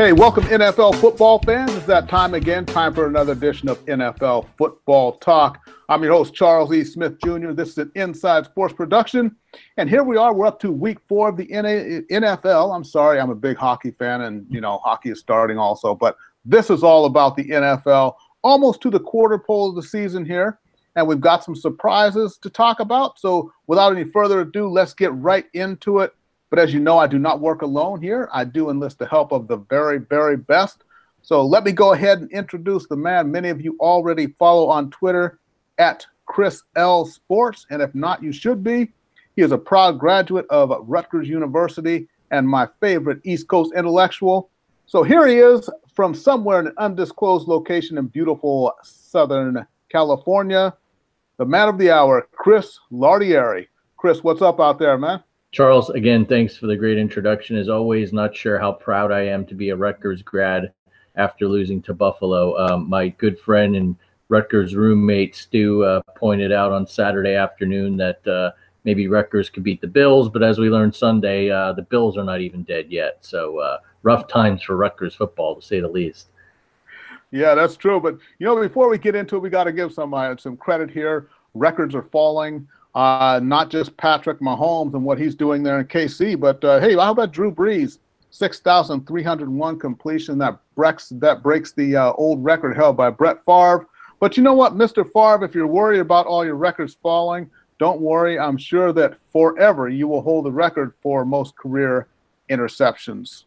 Hey, welcome NFL football fans. It's that time again, time for another edition of NFL Football Talk. I'm your host, Charles E. Smith Jr. This is an Inside Sports production. And here we are. We're up to week four of the NFL. I'm sorry, I'm a big hockey fan, and, you know, hockey is starting also. But this is all about the NFL, almost to the quarter pole of the season here. And we've got some surprises to talk about. So without any further ado, let's get right into it. But as you know, I do not work alone here. I do enlist the help of the very, very best. So let me go ahead and introduce the man many of you already follow on Twitter at Chris L Sports. And if not, you should be. He is a proud graduate of Rutgers University and my favorite East Coast intellectual. So here he is from somewhere in an undisclosed location in beautiful Southern California. The man of the hour, Chris Lardieri. Chris, what's up out there, man? Charles, again, thanks for the great introduction. As always, not sure how proud I am to be a Rutgers grad after losing to Buffalo. Um, my good friend and Rutgers roommate Stu uh, pointed out on Saturday afternoon that uh, maybe Rutgers could beat the Bills, but as we learned Sunday, uh, the Bills are not even dead yet. So uh, rough times for Rutgers football, to say the least. Yeah, that's true. But you know, before we get into it, we got to give some uh, some credit here. Records are falling uh, not just Patrick Mahomes and what he's doing there in KC, but uh, hey, how about Drew Brees? 6,301 completion that breaks that breaks the uh, old record held by Brett Favre. But you know what, Mr. Favre, if you're worried about all your records falling, don't worry. I'm sure that forever you will hold the record for most career interceptions.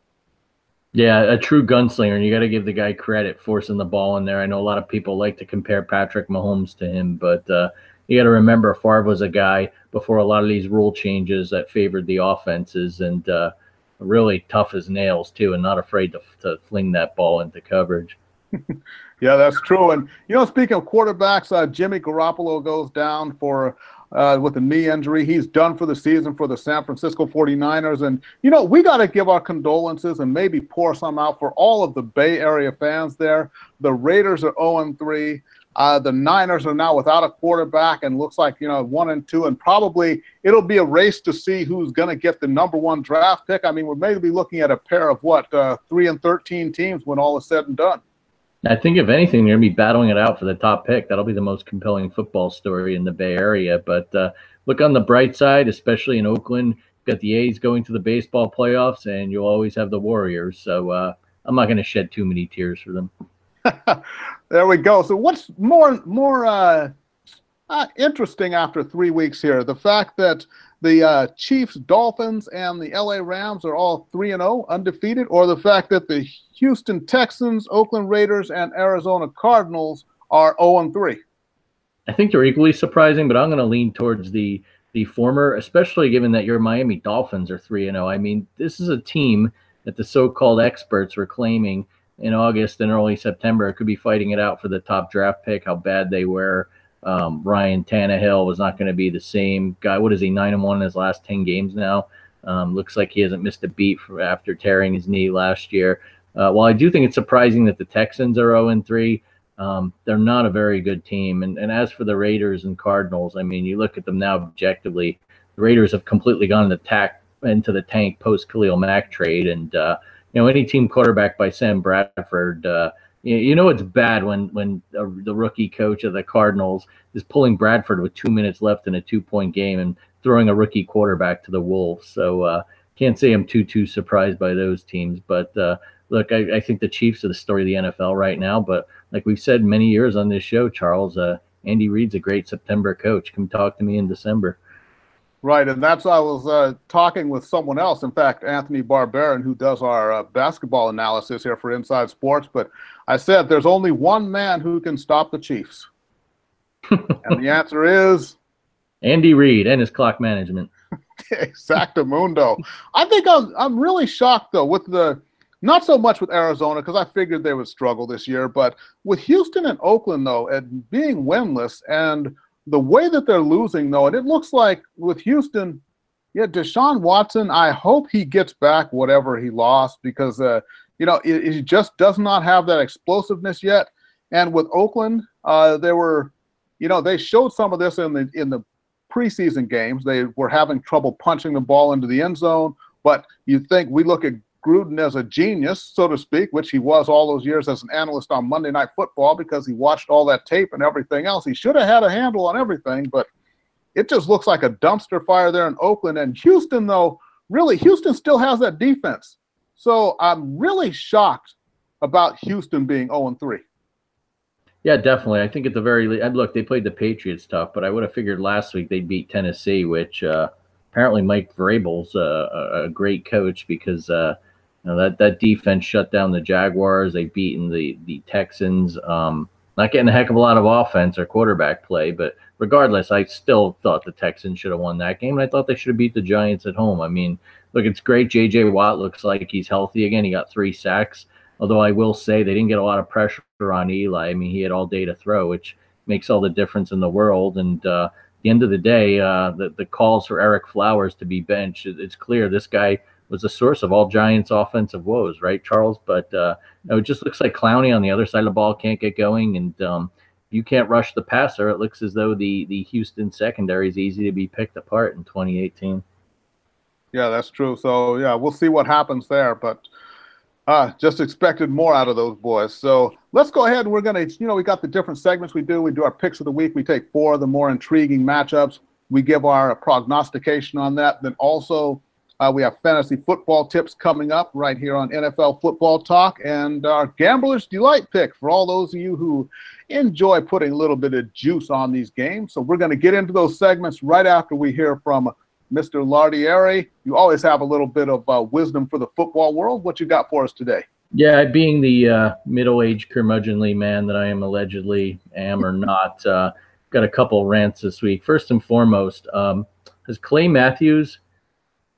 Yeah, a true gunslinger, and you got to give the guy credit forcing the ball in there. I know a lot of people like to compare Patrick Mahomes to him, but uh, you got to remember Favre was a guy before a lot of these rule changes that favored the offenses and uh, really tough as nails too, and not afraid to, to fling that ball into coverage. yeah, that's true. And you know, speaking of quarterbacks, uh, Jimmy Garoppolo goes down for uh, with a knee injury. He's done for the season for the San Francisco 49ers. And, you know, we got to give our condolences and maybe pour some out for all of the Bay Area fans there. The Raiders are 0 3. Uh, the Niners are now without a quarterback and looks like, you know, one and two. And probably it'll be a race to see who's going to get the number one draft pick. I mean, we're maybe looking at a pair of what, uh, three and 13 teams when all is said and done. I think, if anything, they're going to be battling it out for the top pick. That'll be the most compelling football story in the Bay Area. But uh, look on the bright side, especially in Oakland, got the A's going to the baseball playoffs, and you'll always have the Warriors. So uh, I'm not going to shed too many tears for them. there we go. So what's more more uh, uh, interesting after three weeks here? The fact that the uh, Chiefs, Dolphins, and the LA Rams are all three and zero, oh, undefeated, or the fact that the Houston Texans, Oakland Raiders, and Arizona Cardinals are zero and three. I think they're equally surprising, but I'm going to lean towards the the former, especially given that your Miami Dolphins are three and zero. Oh. I mean, this is a team that the so-called experts were claiming in August and early September could be fighting it out for the top draft pick. How bad they were. Um, Ryan Tannehill was not going to be the same guy. What is he? Nine and one in his last ten games now. Um, looks like he hasn't missed a beat after tearing his knee last year. Uh, while I do think it's surprising that the Texans are 0 and 3, um, they're not a very good team. And, and as for the Raiders and Cardinals, I mean, you look at them now objectively. The Raiders have completely gone into, into the tank post Khalil Mack trade, and uh, you know, any team quarterback by Sam Bradford, uh, you, know it's bad when when uh, the rookie coach of the Cardinals is pulling Bradford with two minutes left in a two point game and throwing a rookie quarterback to the Wolves. So uh, can't say I'm too too surprised by those teams. But uh, look, I, I, think the Chiefs are the story of the NFL right now. But like we've said many years on this show, Charles, uh, Andy Reid's a great September coach. Come talk to me in December. Right, and that's I was uh, talking with someone else. In fact, Anthony Barbarin, who does our uh, basketball analysis here for Inside Sports. But I said there's only one man who can stop the Chiefs, and the answer is Andy Reid and his clock management. Exactamundo. I think I'm I'm really shocked though with the not so much with Arizona because I figured they would struggle this year, but with Houston and Oakland though, and being winless and the way that they're losing, though, and it looks like with Houston, yeah, Deshaun Watson, I hope he gets back whatever he lost because, uh, you know, he just does not have that explosiveness yet. And with Oakland, uh, they were, you know, they showed some of this in the in the preseason games. They were having trouble punching the ball into the end zone. But you think we look at Gruden as a genius, so to speak, which he was all those years as an analyst on Monday Night Football because he watched all that tape and everything else. He should have had a handle on everything, but it just looks like a dumpster fire there in Oakland. And Houston, though, really, Houston still has that defense. So I'm really shocked about Houston being 0 3. Yeah, definitely. I think at the very least, look, they played the Patriots tough, but I would have figured last week they'd beat Tennessee, which uh, apparently Mike Vrabel's a, a great coach because uh, that that defense shut down the Jaguars. They've beaten the the Texans. Um, not getting a heck of a lot of offense or quarterback play, but regardless, I still thought the Texans should have won that game. And I thought they should have beat the Giants at home. I mean, look, it's great. J.J. Watt looks like he's healthy again. He got three sacks. Although I will say they didn't get a lot of pressure on Eli. I mean, he had all day to throw, which makes all the difference in the world. And uh, the end of the day, uh, the, the calls for Ereck Flowers to be benched, it's clear this guy was the source of all Giants' offensive woes, right, Charles? But uh, it just looks like Clowney on the other side of the ball can't get going, and um, you can't rush the passer. It looks as though the the Houston secondary is easy to be picked apart in 2018. Yeah, that's true. So yeah, we'll see what happens there, but uh, just expected more out of those boys. So let's go ahead. We're gonna, you know, we got the different segments we do. We do our picks of the week. We take four of the more intriguing matchups. We give our prognostication on that. Then also uh, we have fantasy football tips coming up right here on NFL Football Talk and our Gambler's Delight pick for all those of you who enjoy putting a little bit of juice on these games. So we're going to get into those segments right after we hear from Mr. Lardieri. You always have a little bit of uh, wisdom for the football world. What you got for us today? Yeah, being the uh, middle-aged curmudgeonly man that I am allegedly am or not, uh, got a couple rants this week. First and foremost, um, has Clay Matthews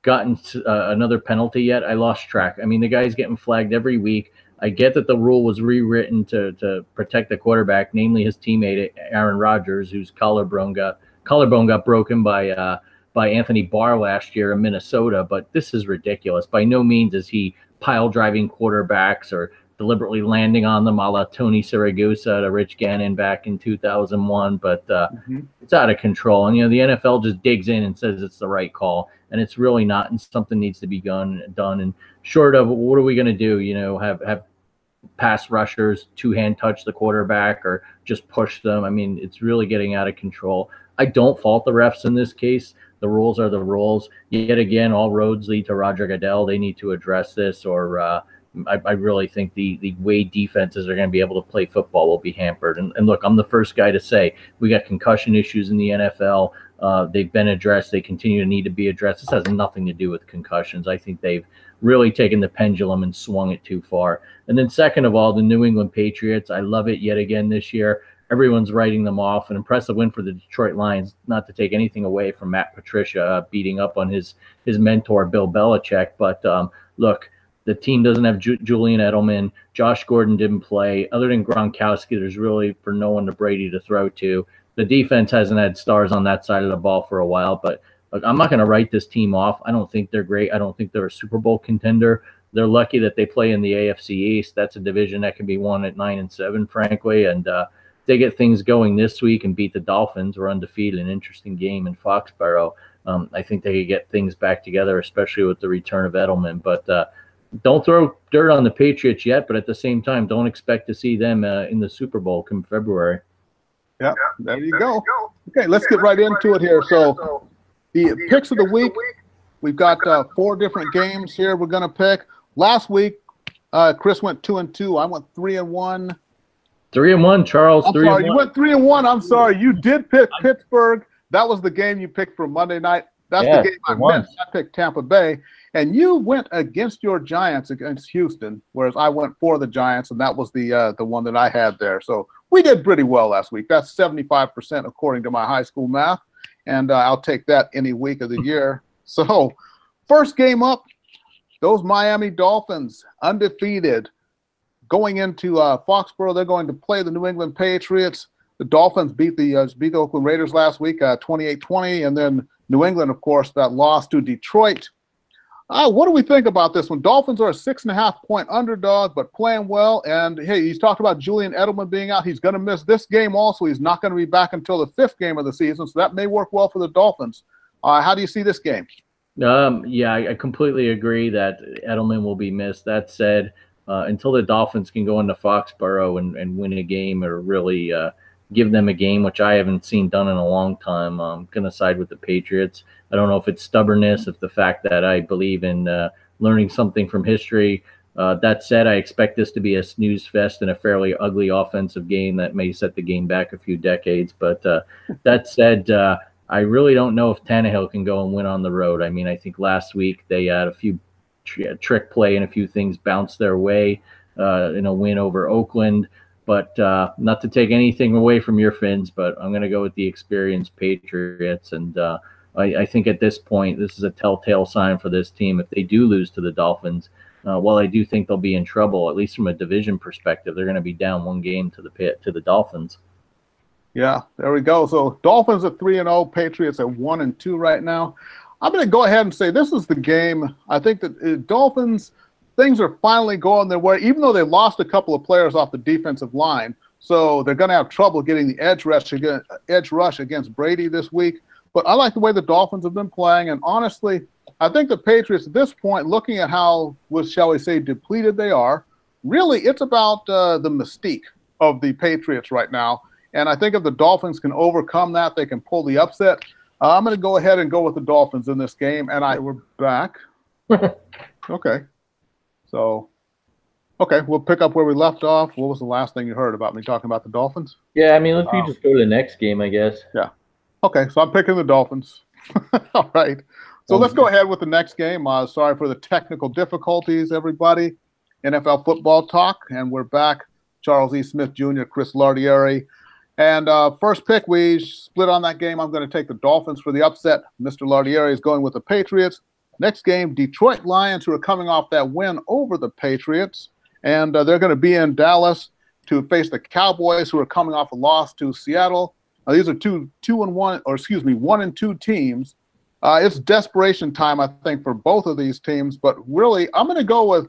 gotten uh, another penalty yet? I lost track. I mean, the guy's getting flagged every week. I get that the rule was rewritten to to protect the quarterback, namely his teammate Aaron Rodgers, whose collarbone got collarbone got broken by uh, by Anthony Barr last year in Minnesota. But this is ridiculous. By no means is he pile driving quarterbacks or deliberately landing on them a la Tony Siragusa to Rich Gannon back in 2001. But uh, mm-hmm. it's out of control. And, you know, the NFL just digs in and says it's the right call. And it's really not. And something needs to be done. done. And short of what are we going to do? You know, have, have pass rushers two hand touch the quarterback or just push them. I mean, it's really getting out of control. I don't fault the refs in this case. The rules are the rules. Yet again, all roads lead to Roger Goodell. They need to address this, or uh, I, I, really think the the way defenses are going to be able to play football will be hampered. And, and, look, I'm the first guy to say we got concussion issues in the NFL. Uh, they've been addressed. They continue to need to be addressed. This has nothing to do with concussions. I think they've really taken the pendulum and swung it too far. And then, second of all, the New England Patriots. I love it yet again this year. Everyone's writing them off. An impressive win for the Detroit Lions. Not to take anything away from Matt Patricia uh, beating up on his his mentor Bill Belichick, but um, look, the team doesn't have Ju- Julian Edelman. Josh Gordon didn't play. Other than Gronkowski, there's really for no one to Brady to throw to. The defense hasn't had stars on that side of the ball for a while, but I'm not going to write this team off. I don't think they're great. I don't think they're a Super Bowl contender. They're lucky that they play in the AFC East. That's a division that can be won at nine and seven, frankly. And uh, they get things going this week and beat the Dolphins. We're undefeated. An interesting game in Foxborough. Um, I think they could get things back together, especially with the return of Edelman. But uh, don't throw dirt on the Patriots yet. But at the same time, don't expect to see them uh, in the Super Bowl come February. Yeah, there you go. Okay, let's get right into it here. So, the picks of the week. We've got uh, four different games here. We're going to pick. Last week, uh, Chris went two and two. I went three and one. Three and one, Charles. I'm three sorry, you went three and one. I'm sorry. You did pick Pittsburgh. That was the game you picked for Monday night. That's yeah, the game I missed. I picked Tampa Bay, and you went against your Giants against Houston, whereas I went for the Giants, and that was the uh, the one that I had there. So we did pretty well last week. That's 75 percent according to my high school math, and uh, I'll take that any week of the year. So, first game up, those Miami Dolphins undefeated going into uh, Foxborough, they're going to play the New England Patriots. The Dolphins beat the uh, beat the Oakland Raiders last week, uh, 28-20, and then New England, of course, that lost to Detroit. Uh, what do we think about this one? Dolphins are a six and a half point underdog, but playing well. And hey, he's talked about Julian Edelman being out. He's going to miss this game also. He's not going to be back until the fifth game of the season, so that may work well for the Dolphins. Uh, how do you see this game? Um, yeah, I, completely agree that Edelman will be missed. That said, uh, until the Dolphins can go into Foxborough and, and win a game or really uh, give them a game, which I haven't seen done in a long time, I'm going to side with the Patriots. I don't know if it's stubbornness, if the fact that I believe in uh, learning something from history. Uh, that said, I expect this to be a snooze fest and a fairly ugly offensive game that may set the game back a few decades. But uh, that said, uh, I really don't know if Tannehill can go and win on the road. I mean, I think last week they had a few tr- trick play and a few things bounce their way uh, in a win over Oakland. But uh, not to take anything away from your Fins, but I'm going to go with the experienced Patriots. And uh, I, I, think at this point, this is a telltale sign for this team. If they do lose to the Dolphins, uh, while I do think they'll be in trouble, at least from a division perspective, they're going to be down one game to the pit to the Dolphins. Yeah, there we go. So Dolphins are three and zero, oh, Patriots at one and two right now. I'm going to go ahead and say this is the game. I think that uh, Dolphins things are finally going their way, even though they lost a couple of players off the defensive line. So they're going to have trouble getting the edge rush against, edge rush against Brady this week. But I like the way the Dolphins have been playing, and honestly, I think the Patriots at this point, looking at how, what shall we say, depleted they are, really it's about uh, the mystique of the Patriots right now. And I think if the Dolphins can overcome that, they can pull the upset. Uh, I'm going to go ahead and go with the Dolphins in this game. And I we're back. okay. So, okay, we'll pick up where we left off. What was the last thing you heard about me talking about the Dolphins? Yeah, I mean, let's um, just go to the next game, I guess. Yeah. Okay, so I'm picking the Dolphins. All right. So let's go ahead with the next game. Uh, sorry for the technical difficulties, everybody. NFL football talk, and we're back. Charles E. Smith Jr., Chris Lardieri. And uh, first pick, we split on that game. I'm going to take the Dolphins for the upset. Mr. Lardieri is going with the Patriots. Next game, Detroit Lions, who are coming off that win over the Patriots. And uh, they're going to be in Dallas to face the Cowboys, who are coming off a loss to Seattle. These are two, two and one, or excuse me, one and two teams. Uh, it's desperation time, I think, for both of these teams. But really, I'm going to go with,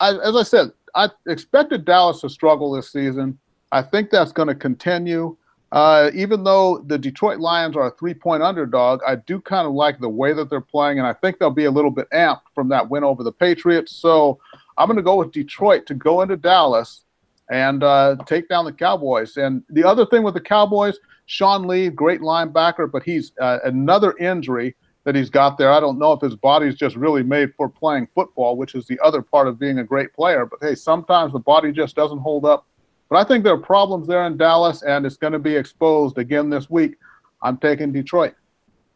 I, as I said, I expected Dallas to struggle this season. I think that's going to continue. Uh, even though the Detroit Lions are a three point underdog, I do kind of like the way that they're playing, and I think they'll be a little bit amped from that win over the Patriots. So I'm going to go with Detroit to go into Dallas and uh, take down the Cowboys. And the other thing with the Cowboys, Sean Lee, great linebacker, but he's uh, another injury that he's got there. I don't know if his body's just really made for playing football, which is the other part of being a great player. But hey, sometimes the body just doesn't hold up but I think there are problems there in Dallas, and it's going to be exposed again this week. I'm taking Detroit.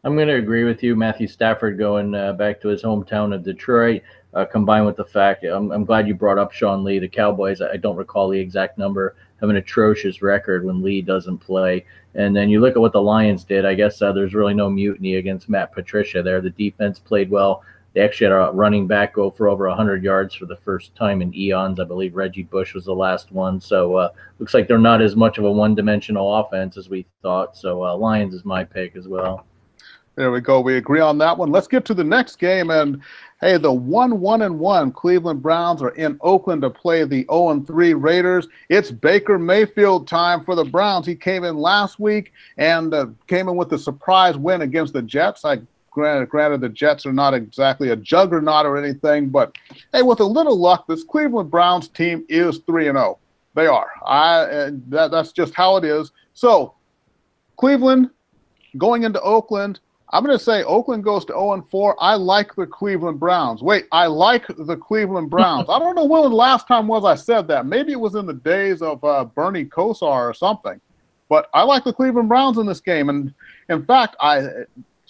I'm going to agree with you. Matthew Stafford going uh, back to his hometown of Detroit, uh, combined with the fact I'm, I'm, glad you brought up Sean Lee. The Cowboys, I don't recall the exact number, have an atrocious record when Lee doesn't play. And then you look at what the Lions did. I guess uh, there's really no mutiny against Matt Patricia there. The defense played well. They actually had a running back go for over 100 yards for the first time in eons. I believe Reggie Bush was the last one. So uh, looks like they're not as much of a one-dimensional offense as we thought. So uh, Lions is my pick as well. There we go. We agree on that one. Let's get to the next game. And hey, the one one and one Cleveland Browns are in Oakland to play the 0 and 3 Raiders. It's Baker Mayfield time for the Browns. He came in last week and uh, came in with a surprise win against the Jets. I Granted, granted, the Jets are not exactly a juggernaut or anything, but hey, with a little luck, this Cleveland Browns team is three and zero. Oh. They are. I that, that's just how it is. So, Cleveland going into Oakland. I'm going to say Oakland goes to 0 and 4. I like the Cleveland Browns. Wait, I like the Cleveland Browns. I don't know when the last time was I said that. Maybe it was in the days of uh, Bernie Kosar or something. But I like the Cleveland Browns in this game, and in fact, I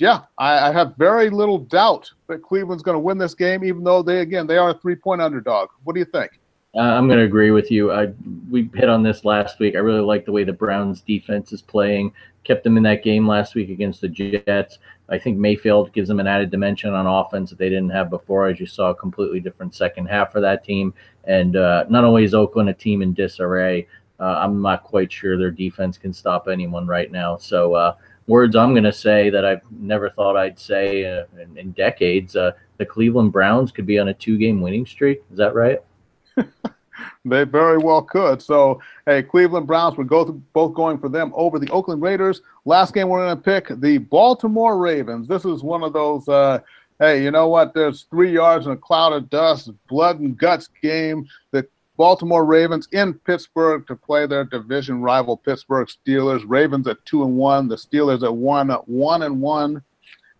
yeah, I, I, have very little doubt that Cleveland's going to win this game, even though they, again, they are a three point underdog. What do you think? Uh, I'm going to agree with you. I we hit on this last week. I really like the way the Browns defense is playing. Kept them in that game last week against the Jets. I think Mayfield gives them an added dimension on offense that they didn't have before. As you saw, a completely different second half for that team. And uh, not only is Oakland a team in disarray, uh, I'm not quite sure their defense can stop anyone right now. So uh, words I'm going to say that I've never thought I'd say uh, in, in, decades. Uh, the Cleveland Browns could be on a two-game winning streak. Is that right? they very well could. So, hey, Cleveland Browns, we're both, both going for them over the Oakland Raiders. Last game we're going to pick the Baltimore Ravens. This is one of those uh, hey, you know what? There's three yards in a cloud of dust, blood and guts game. The Baltimore Ravens in Pittsburgh to play their division rival Pittsburgh Steelers. Ravens at two and one. The Steelers at one, one and one.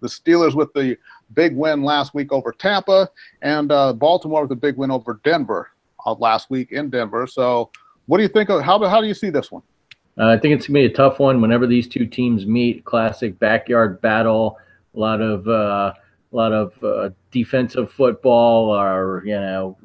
The Steelers with the big win last week over Tampa, and uh, Baltimore with a big win over Denver uh, last week in Denver. So, what do you think of how how do you see this one? Uh, I think it's gonna be a tough one whenever these two teams meet. Classic backyard battle. A lot of uh, a lot of uh, defensive football, or you know,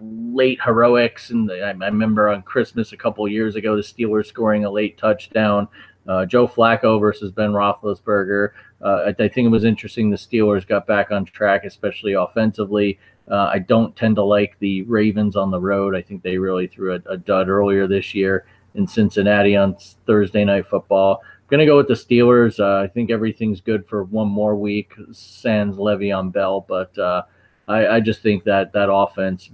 late heroics. And I, I remember on Christmas a couple years ago, the Steelers scoring a late touchdown. Uh, Joe Flacco versus Ben Roethlisberger. Uh, I, I, think it was interesting. The Steelers got back on track, especially offensively. Uh, I don't tend to like the Ravens on the road. I think they really threw a, a dud earlier this year in Cincinnati on Thursday Night Football. I'm going to go with the Steelers. Uh, I think everything's good for one more week, sans Le'Veon Bell, but uh, I, I just think that that offense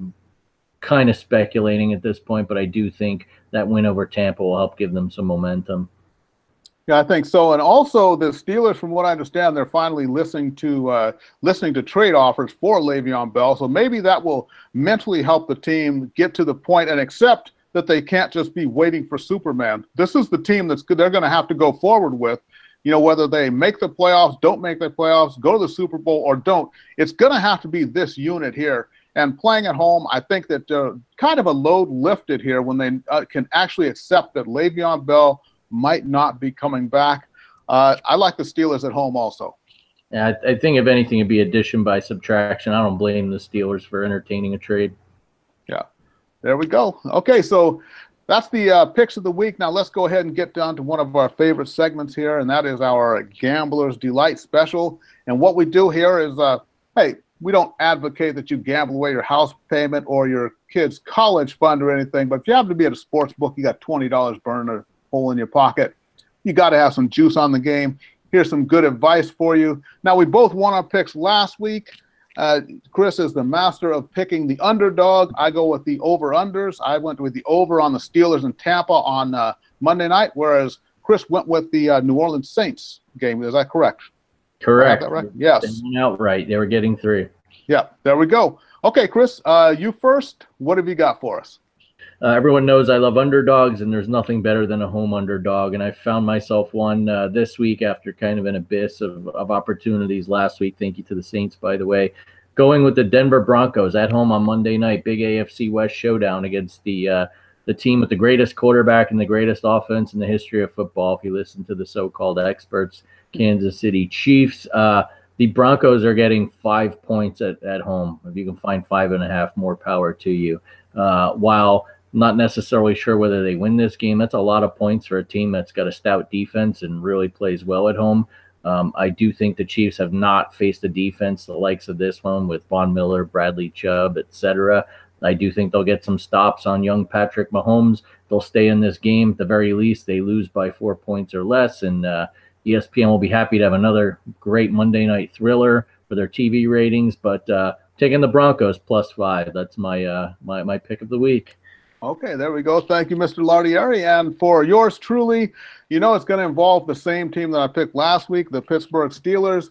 kind of speculating at this point, but I do think that win over Tampa will help give them some momentum. Yeah, I think so. And also, the Steelers, from what I understand, they're finally listening to uh, listening to trade offers for Le'Veon Bell. So maybe that will mentally help the team get to the point and accept that they can't just be waiting for Superman. This is the team that's good. they're going to have to go forward with. You know, whether they make the playoffs, don't make the playoffs, go to the Super Bowl, or don't, it's going to have to be this unit here. And playing at home, I think that uh, kind of a load lifted here when they uh, can actually accept that Le'Veon Bell might not be coming back. Uh, I like the Steelers at home also. Yeah, I, I, think if anything, it'd be addition by subtraction. I don't blame the Steelers for entertaining a trade. Yeah, there we go. Okay, so that's the uh, picks of the week. Now let's go ahead and get down to one of our favorite segments here, and that is our Gambler's Delight special. And what we do here is, uh, hey, we don't advocate that you gamble away your house payment or your kid's college fund or anything. But if you happen to be at a sports book, you got twenty dollars burning a hole in your pocket. You got to have some juice on the game. Here's some good advice for you. Now, we both won our picks last week. Uh, Chris is the master of picking the underdog. I go with the over unders. I went with the over on the Steelers and Tampa on uh, Monday night, whereas Chris went with the uh, New Orleans Saints game. Is that correct? Correct. Right? Yes. Outright, they were getting three. Yeah, there we go. Okay, Chris, uh, you first. What have you got for us? Uh, everyone knows I love underdogs, and there's nothing better than a home underdog. And I found myself one uh, this week after kind of an abyss of, of opportunities last week. Thank you to the Saints, by the way. Going with the Denver Broncos at home on Monday night, big AFC West showdown against the uh, the team with the greatest quarterback and the greatest offense in the history of football. If you listen to the so-called experts, Kansas City Chiefs. Uh, the Broncos are getting five points at, at home. If you can find five and a half, more power to you. Uh, while not necessarily sure whether they win this game. That's a lot of points for a team that's got a stout defense and really plays well at home. Um, I do think the Chiefs have not faced a defense the likes of this one with Von Miller, Bradley Chubb, etc. I do think they'll get some stops on young Patrick Mahomes. They'll stay in this game. At the very least, they lose by four points or less. And uh, ESPN will be happy to have another great Monday night thriller for their TV ratings. But uh, taking the Broncos plus five. That's my uh, my my pick of the week. Okay, there we go. Thank you, Mr. Lardieri. And for yours truly, you know it's going to involve the same team that I picked last week, the Pittsburgh Steelers.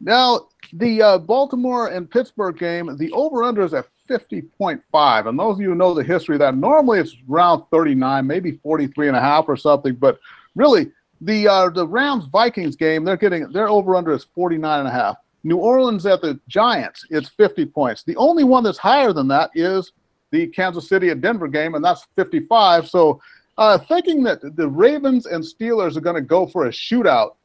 Now, the uh, Baltimore and Pittsburgh game, the over-under is at 50.5. And those of you who know the history of that, normally it's around 39, maybe 43 and a half or something. But really, the uh, the Rams Vikings game, they're getting their over-under is 49 and a half. New Orleans at the Giants, it's 50 points. The only one that's higher than that is the Kansas City at Denver game, and that's 55. So, uh, thinking that the Ravens and Steelers are going to go for a shootout,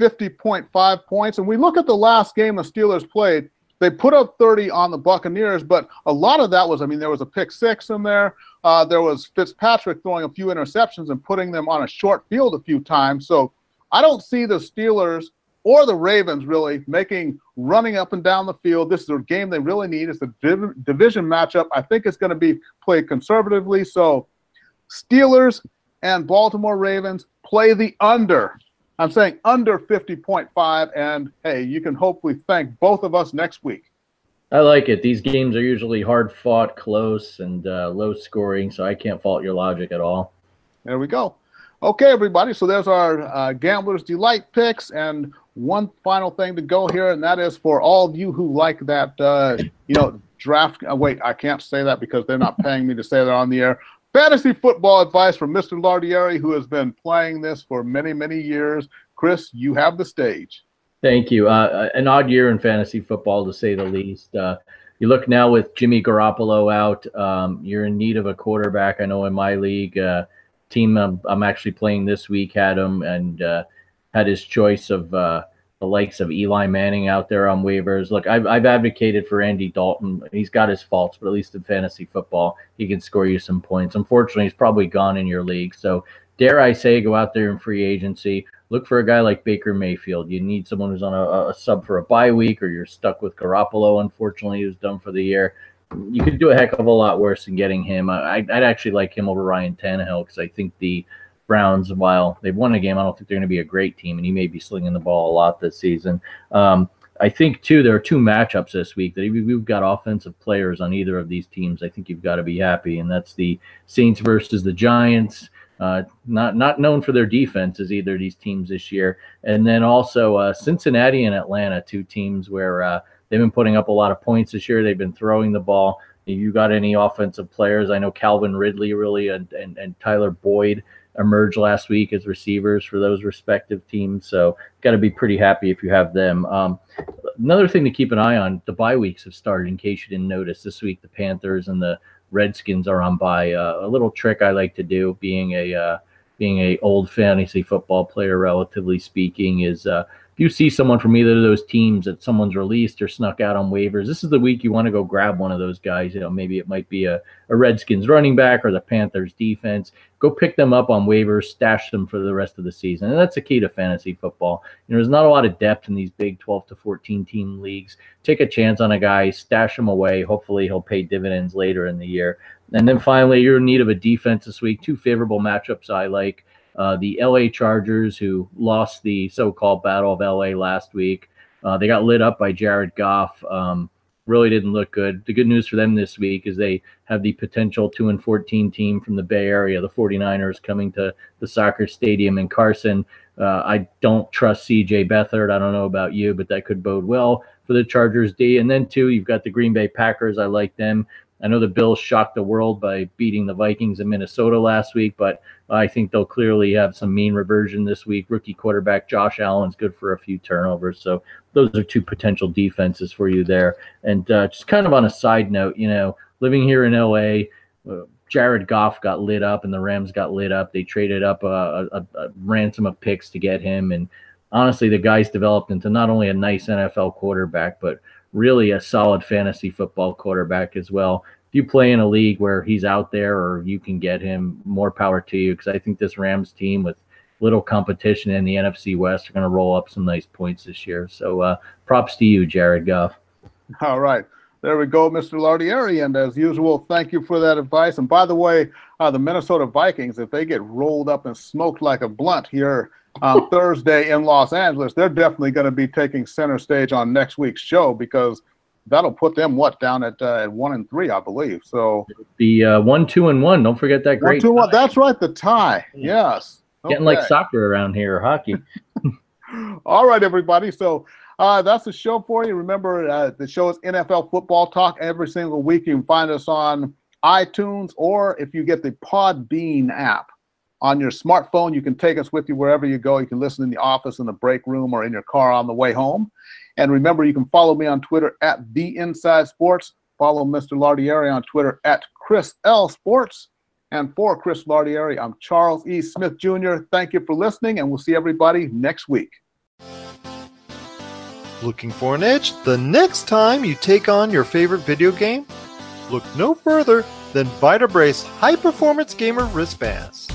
50.5 points, and we look at the last game the Steelers played. They put up 30 on the Buccaneers, but a lot of that was, I mean, there was a pick six in there. Uh, there was Fitzpatrick throwing a few interceptions and putting them on a short field a few times. So I don't see the Steelers or the Ravens really making running up and down the field. This is a game they really need. It's a div- division matchup. I think it's going to be played conservatively. So Steelers and Baltimore Ravens play the under. I'm saying under 50.5. And hey, you can hopefully thank both of us next week. I like it. These games are usually hard fought, close, and uh, low scoring, so I can't fault your logic at all. There we go. Okay, everybody. So there's our uh, Gambler's Delight picks. And one final thing to go here, and that is for all of you who like that, uh, you know, draft. Uh, wait, I can't say that because they're not paying me to say that on the air. Fantasy football advice from Mr. Lardieri, who has been playing this for many, many years. Chris, you have the stage. Thank you. Uh, an odd year in fantasy football, to say the least. Uh, you look now with Jimmy Garoppolo out. Um, you're in need of a quarterback. I know in my league, uh, team I'm, I'm, actually playing this week had him, and uh, had his choice of uh, the likes of Eli Manning out there on waivers. Look, I've, I've advocated for Andy Dalton. He's got his faults, but at least in fantasy football, he can score you some points. Unfortunately, he's probably gone in your league. So, dare I say, go out there in free agency. Look for a guy like Baker Mayfield. You need someone who's on a, a sub for a bye week, or you're stuck with Garoppolo, unfortunately, who's done for the year. You could do a heck of a lot worse than getting him. I, I'd actually like him over Ryan Tannehill because I think the Browns, while they've won a game, I don't think they're going to be a great team, and he may be slinging the ball a lot this season. Um, I think too there are two matchups this week that if you've got offensive players on either of these teams, I think you've got to be happy, and that's the Saints versus the Giants. Uh, not not known for their defense as either these teams this year, and then also uh, Cincinnati and Atlanta, two teams where uh, they've been putting up a lot of points this year. They've been throwing the ball. You got any offensive players? I know Calvin Ridley really and, and, and Tyler Boyd emerged last week as receivers for those respective teams. So got to be pretty happy if you have them. Um, another thing to keep an eye on: the bye weeks have started. In case you didn't notice, this week the Panthers and the Redskins are on bye. Uh, a little trick I like to do, being a uh, being a old fantasy football player, relatively speaking, is uh, if you see someone from either of those teams that someone's released or snuck out on waivers, this is the week you want to go grab one of those guys. You know, maybe it might be a, a Redskins running back or the Panthers defense. Go pick them up on waivers, stash them for the rest of the season. And that's the key to fantasy football. You know, there's not a lot of depth in these big 12 to 14 team leagues. Take a chance on a guy, stash him away. Hopefully he'll pay dividends later in the year. And then finally, you're in need of a defense this week. Two favorable matchups I like. Uh, the LA Chargers, who lost the so-called Battle of LA last week, uh, they got lit up by Jared Goff. Um, really didn't look good. The good news for them this week is they have the potential 2 and 14 team from the Bay Area, the 49ers, coming to the soccer stadium in Carson. Uh, I don't trust CJ Beathard. I don't know about you, but that could bode well for the Chargers D. And then, two, you've got the Green Bay Packers. I like them. I know the Bills shocked the world by beating the Vikings in Minnesota last week, but I think they'll clearly have some mean reversion this week. Rookie quarterback Josh Allen's good for a few turnovers. So those are two potential defenses for you there. And uh, just kind of on a side note, you know, living here in LA, uh, Jared Goff got lit up and the Rams got lit up. They traded up a, a, a ransom of picks to get him. And honestly, the guy's developed into not only a nice NFL quarterback, but really a solid fantasy football quarterback as well. If you play in a league where he's out there or you can get him, more power to you because I think this Rams team with little competition in the NFC West are going to roll up some nice points this year. So uh, props to you, Jared Goff. All right. There we go, Mr. Lardieri. And as usual, thank you for that advice. And by the way, uh, the Minnesota Vikings, if they get rolled up and smoked like a blunt here on Thursday in Los Angeles, they're definitely going to be taking center stage on next week's show because that'll put them what down at, uh, at one and three, I believe. So the uh, one, two, and one. Don't forget that great. One, two, one. That's right, the tie. Yes, getting like soccer around here, hockey. All right, everybody. So. Uh, that's the show for you. Remember, uh, the show is NFL Football Talk every single week. You can find us on iTunes or if you get the Podbean app on your smartphone. You can take us with you wherever you go. You can listen in the office, in the break room, or in your car on the way home. And remember, you can follow me on Twitter at The Inside Sports. Follow Mr. Lardieri on Twitter at Chris L Sports. And for Chris Lardieri, I'm Charles E. Smith Jr. Thank you for listening, and we'll see everybody next week. Looking for an edge the next time you take on your favorite video game? Look no further than Vitabrace High Performance Gamer Wristbands.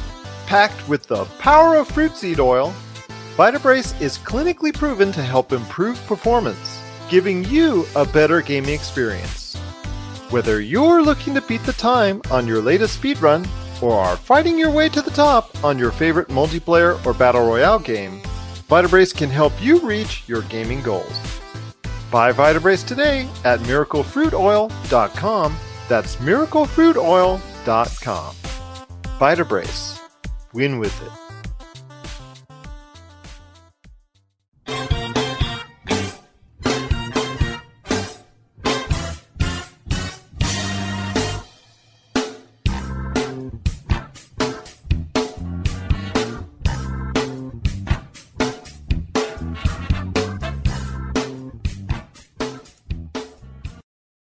Packed with the power of fruit seed oil, Vitabrace is clinically proven to help improve performance, giving you a better gaming experience. Whether you're looking to beat the time on your latest speedrun or are fighting your way to the top on your favorite multiplayer or battle royale game, Vitabrace can help you reach your gaming goals. Buy Vitabrace today at miraclefruitoil.com. That's miraclefruitoil.com. Vitabrace Win with it.